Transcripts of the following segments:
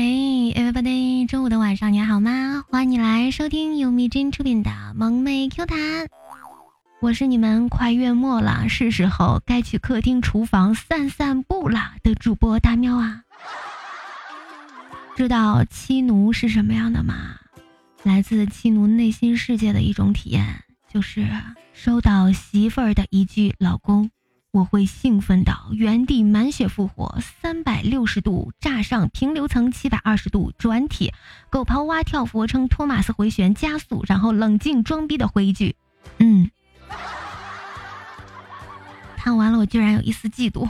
哎，everybody，中午的晚上你好吗？欢迎你来收听由蜜真出品的萌妹 Q 弹。我是你们快月末了，是时候该去客厅、厨房散散步了的主播大喵啊。知道妻奴是什么样的吗？来自妻奴内心世界的一种体验，就是收到媳妇儿的一句“老公”。我会兴奋到原地满血复活，三百六十度炸上平流层，七百二十度转体，狗刨蛙跳俯卧撑，托马斯回旋加速，然后冷静装逼的回一句：“嗯。”看完了，我居然有一丝嫉妒。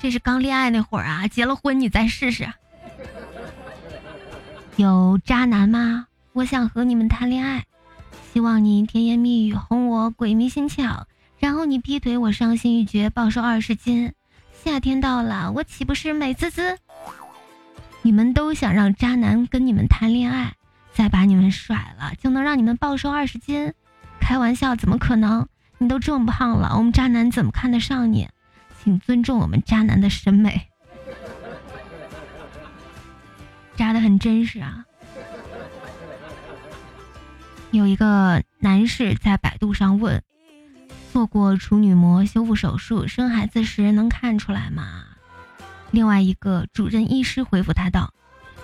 这是刚恋爱那会儿啊，结了婚你再试试。有渣男吗？我想和你们谈恋爱。希望你甜言蜜语哄我鬼迷心窍，然后你劈腿我伤心欲绝，暴瘦二十斤。夏天到了，我岂不是美滋滋？你们都想让渣男跟你们谈恋爱，再把你们甩了就能让你们暴瘦二十斤？开玩笑，怎么可能？你都这么胖了，我们渣男怎么看得上你？请尊重我们渣男的审美。渣的很真实啊。有一个男士在百度上问：“做过处女膜修复手术，生孩子时能看出来吗？”另外一个主任医师回复他道：“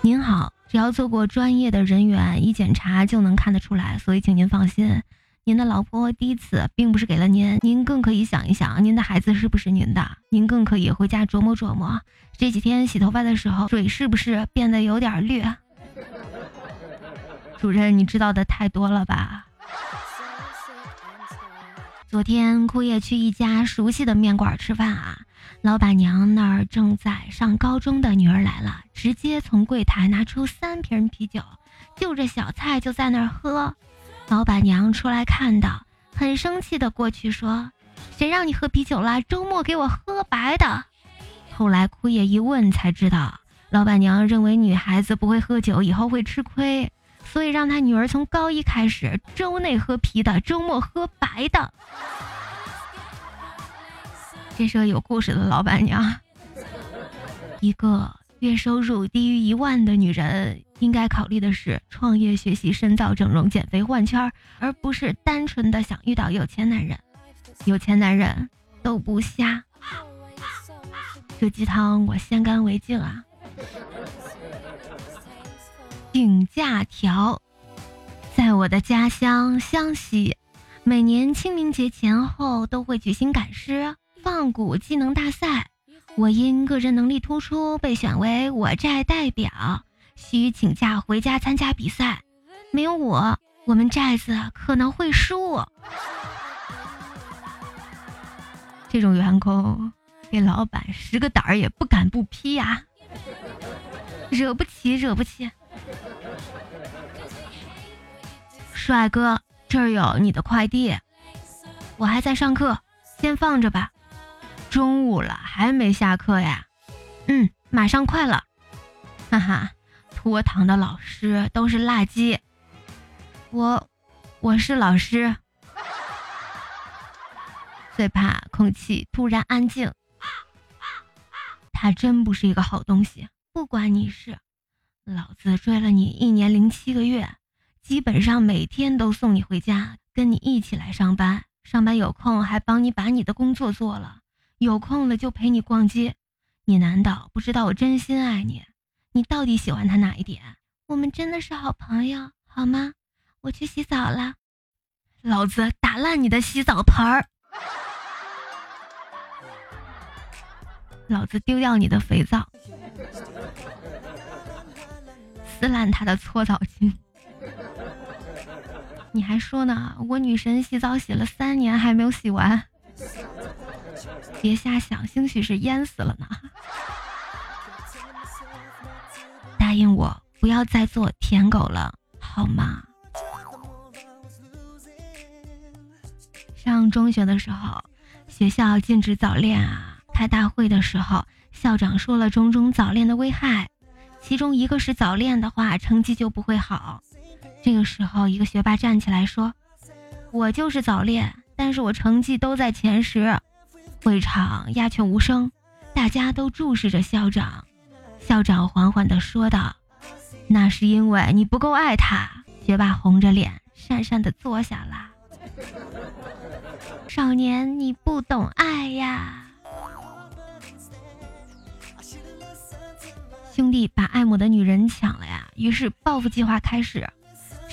您好，只要做过专业的人员一检查就能看得出来，所以请您放心，您的老婆第一次并不是给了您，您更可以想一想，您的孩子是不是您的？您更可以回家琢磨琢磨，这几天洗头发的时候水是不是变得有点绿？”主任，你知道的太多了吧？昨天枯叶去一家熟悉的面馆吃饭啊，老板娘那儿正在上高中的女儿来了，直接从柜台拿出三瓶啤酒，就着小菜就在那儿喝。老板娘出来看到，很生气的过去说：“谁让你喝啤酒了？周末给我喝白的。”后来枯叶一问才知道，老板娘认为女孩子不会喝酒，以后会吃亏。所以让他女儿从高一开始，周内喝啤的，周末喝白的。这是个有故事的老板娘。一个月收入低于一万的女人，应该考虑的是创业、学习、深造、整容、减肥、换圈，而不是单纯的想遇到有钱男人。有钱男人都不瞎。这鸡汤我先干为敬啊。请假条，在我的家乡湘西，每年清明节前后都会举行赶尸、放蛊技能大赛。我因个人能力突出，被选为我寨代表，需请假回家参加比赛。没有我，我们寨子可能会输。这种员工，给老板十个胆儿也不敢不批呀！惹不起，惹不起。帅哥，这儿有你的快递。我还在上课，先放着吧。中午了还没下课呀？嗯，马上快了。哈哈，拖堂的老师都是垃圾。我，我是老师。最怕空气突然安静。他真不是一个好东西。不管你是。老子追了你一年零七个月，基本上每天都送你回家，跟你一起来上班。上班有空还帮你把你的工作做了，有空了就陪你逛街。你难道不知道我真心爱你？你到底喜欢他哪一点？我们真的是好朋友，好吗？我去洗澡了，老子打烂你的洗澡盆儿，老子丢掉你的肥皂。撕烂他的搓澡巾，你还说呢？我女神洗澡洗了三年还没有洗完，别瞎想，兴许是淹死了呢。答应我，不要再做舔狗了，好吗？上中学的时候，学校禁止早恋啊。开大会的时候，校长说了种种早恋的危害。其中一个是早恋的话，成绩就不会好。这个时候，一个学霸站起来说：“我就是早恋，但是我成绩都在前十。”会场鸦雀无声，大家都注视着校长。校长缓缓地说道：“那是因为你不够爱他。”学霸红着脸，讪讪地坐下了。少年，你不懂爱呀。兄弟把爱慕的女人抢了呀，于是报复计划开始。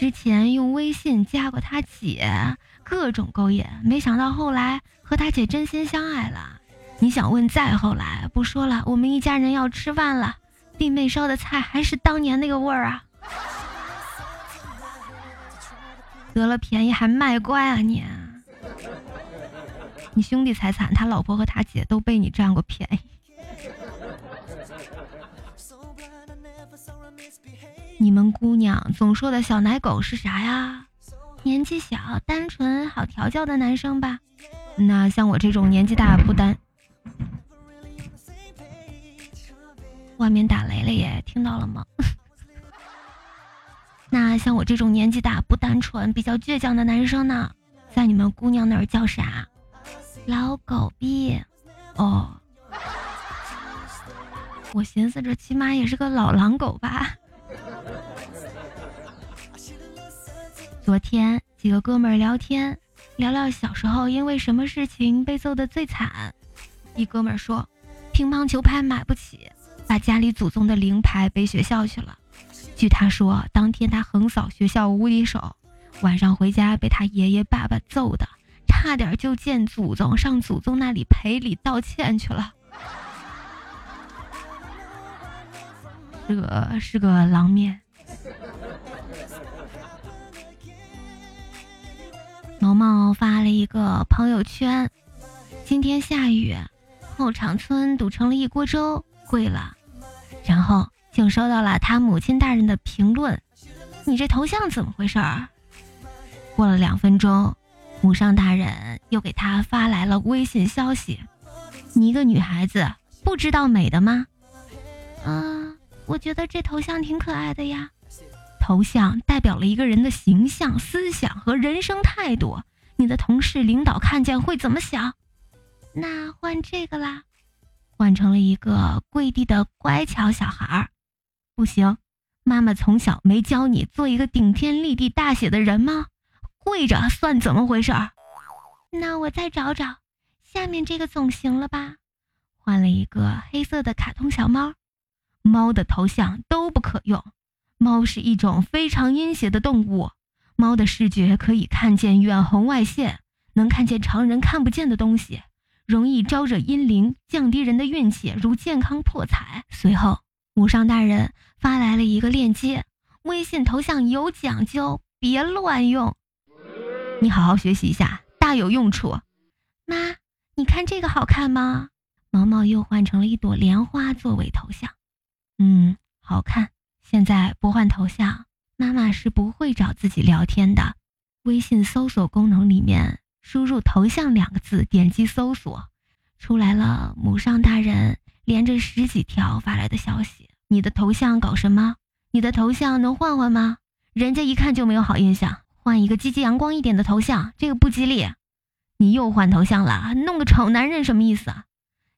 之前用微信加过他姐，各种勾引，没想到后来和他姐真心相爱了。你想问再后来？不说了，我们一家人要吃饭了。弟妹烧的菜还是当年那个味儿啊！得了便宜还卖乖啊你！你兄弟才惨，他老婆和他姐都被你占过便宜。你们姑娘总说的小奶狗是啥呀？年纪小、单纯、好调教的男生吧？那像我这种年纪大不单，外面打雷了耶，听到了吗？那像我这种年纪大不单纯、比较倔强的男生呢，在你们姑娘那儿叫啥？老狗逼？哦，我寻思着起码也是个老狼狗吧。昨天几个哥们儿聊天，聊聊小时候因为什么事情被揍得最惨。一哥们儿说，乒乓球拍买不起，把家里祖宗的灵牌背学校去了。据他说，当天他横扫学校无敌手，晚上回家被他爷爷爸爸揍的，差点就见祖宗，上祖宗那里赔礼道歉去了。是个是个狼面。毛毛发了一个朋友圈：“今天下雨，后场村堵成了一锅粥，贵了。”然后就收到了他母亲大人的评论：“你这头像怎么回事儿？”过了两分钟，母上大人又给他发来了微信消息：“你一个女孩子不知道美的吗？”“嗯，我觉得这头像挺可爱的呀。”头像代表了一个人的形象、思想和人生态度。你的同事、领导看见会怎么想？那换这个啦，换成了一个跪地的乖巧小孩儿。不行，妈妈从小没教你做一个顶天立地、大写的人吗？跪着算怎么回事儿？那我再找找，下面这个总行了吧？换了一个黑色的卡通小猫，猫的头像都不可用。猫是一种非常阴邪的动物，猫的视觉可以看见远红外线，能看见常人看不见的东西，容易招惹阴灵，降低人的运气，如健康破财。随后，母上大人发来了一个链接，微信头像有讲究，别乱用。你好好学习一下，大有用处。妈，你看这个好看吗？毛毛又换成了一朵莲花作为头像，嗯，好看。现在不换头像，妈妈是不会找自己聊天的。微信搜索功能里面输入“头像”两个字，点击搜索，出来了。母上大人连着十几条发来的消息：“你的头像搞什么？你的头像能换换吗？人家一看就没有好印象，换一个积极阳光一点的头像，这个不吉利。你又换头像了，弄个丑男人什么意思？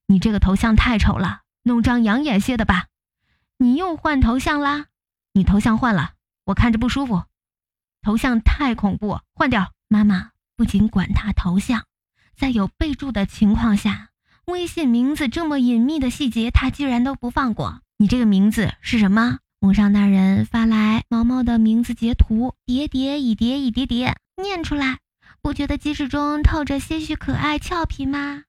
你这个头像太丑了，弄张养眼些的吧。”你又换头像啦？你头像换了，我看着不舒服。头像太恐怖，换掉。妈妈不仅管他头像，在有备注的情况下，微信名字这么隐秘的细节，他居然都不放过。你这个名字是什么？母上大人发来毛毛的名字截图，叠叠一叠一叠叠，念出来，不觉得机智中透着些许可爱俏皮吗？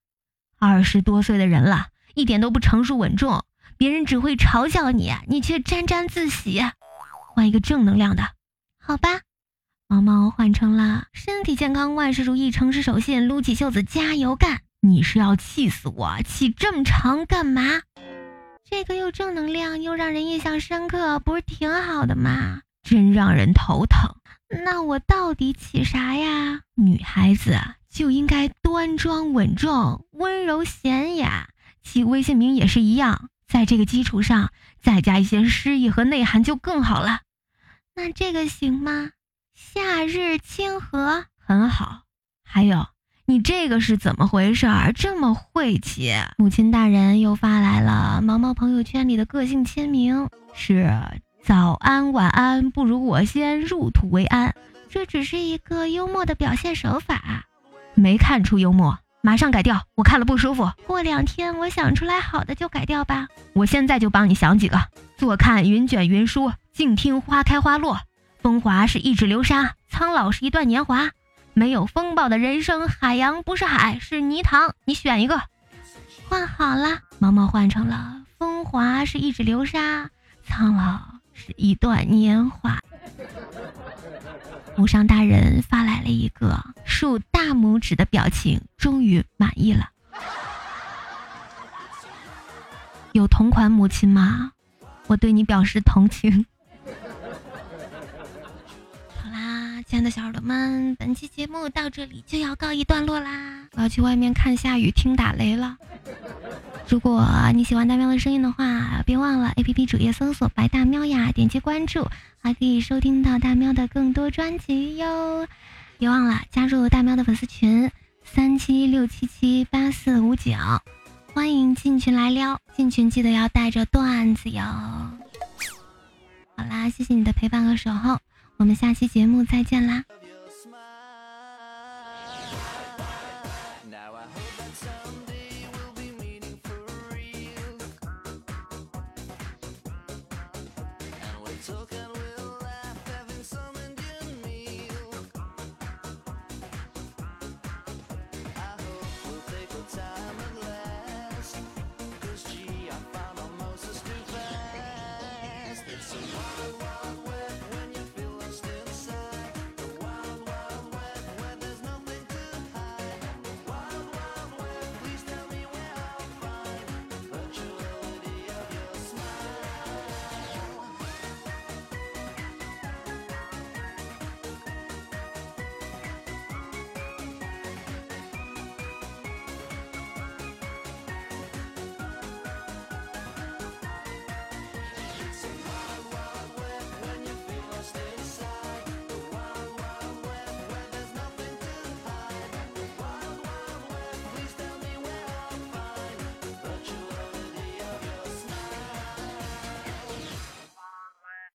二十多岁的人了，一点都不成熟稳重。别人只会嘲笑你，你却沾沾自喜。换一个正能量的，好吧？毛毛换成了身体健康，万事如意，城市守信，撸起袖子加油干。你是要气死我？起这么长干嘛？这个又正能量又让人印象深刻，不是挺好的吗？真让人头疼。那我到底起啥呀？女孩子就应该端庄稳重、温柔娴雅，起微信名也是一样。在这个基础上再加一些诗意和内涵就更好了。那这个行吗？夏日清河很好。还有你这个是怎么回事儿？这么晦气！母亲大人又发来了毛毛朋友圈里的个性签名，是早安晚安，不如我先入土为安。这只是一个幽默的表现手法，没看出幽默，马上改掉。我看了不舒服。过两天我想出来好的就改掉吧。我现在就帮你想几个。坐看云卷云舒，静听花开花落。风华是一指流沙，苍老是一段年华。没有风暴的人生，海洋不是海，是泥塘。你选一个，换好了。毛毛换成了：风华是一指流沙，苍老是一段年华。无上大人发来了一个竖大拇指的表情，终于满意了。有同款母亲吗？我对你表示同情。好啦亲爱的小耳朵们，本期节目到这里就要告一段落啦！我要去外面看下雨、听打雷了。如果你喜欢大喵的声音的话，别忘了 A P P 主页搜索“白大喵”呀，点击关注，还可以收听到大喵的更多专辑哟。别忘了加入大喵的粉丝群三七六七七八四五九，欢迎进群来撩，进群记得要带着段子哟。好啦，谢谢你的陪伴和守候。我们下期节目再见啦！took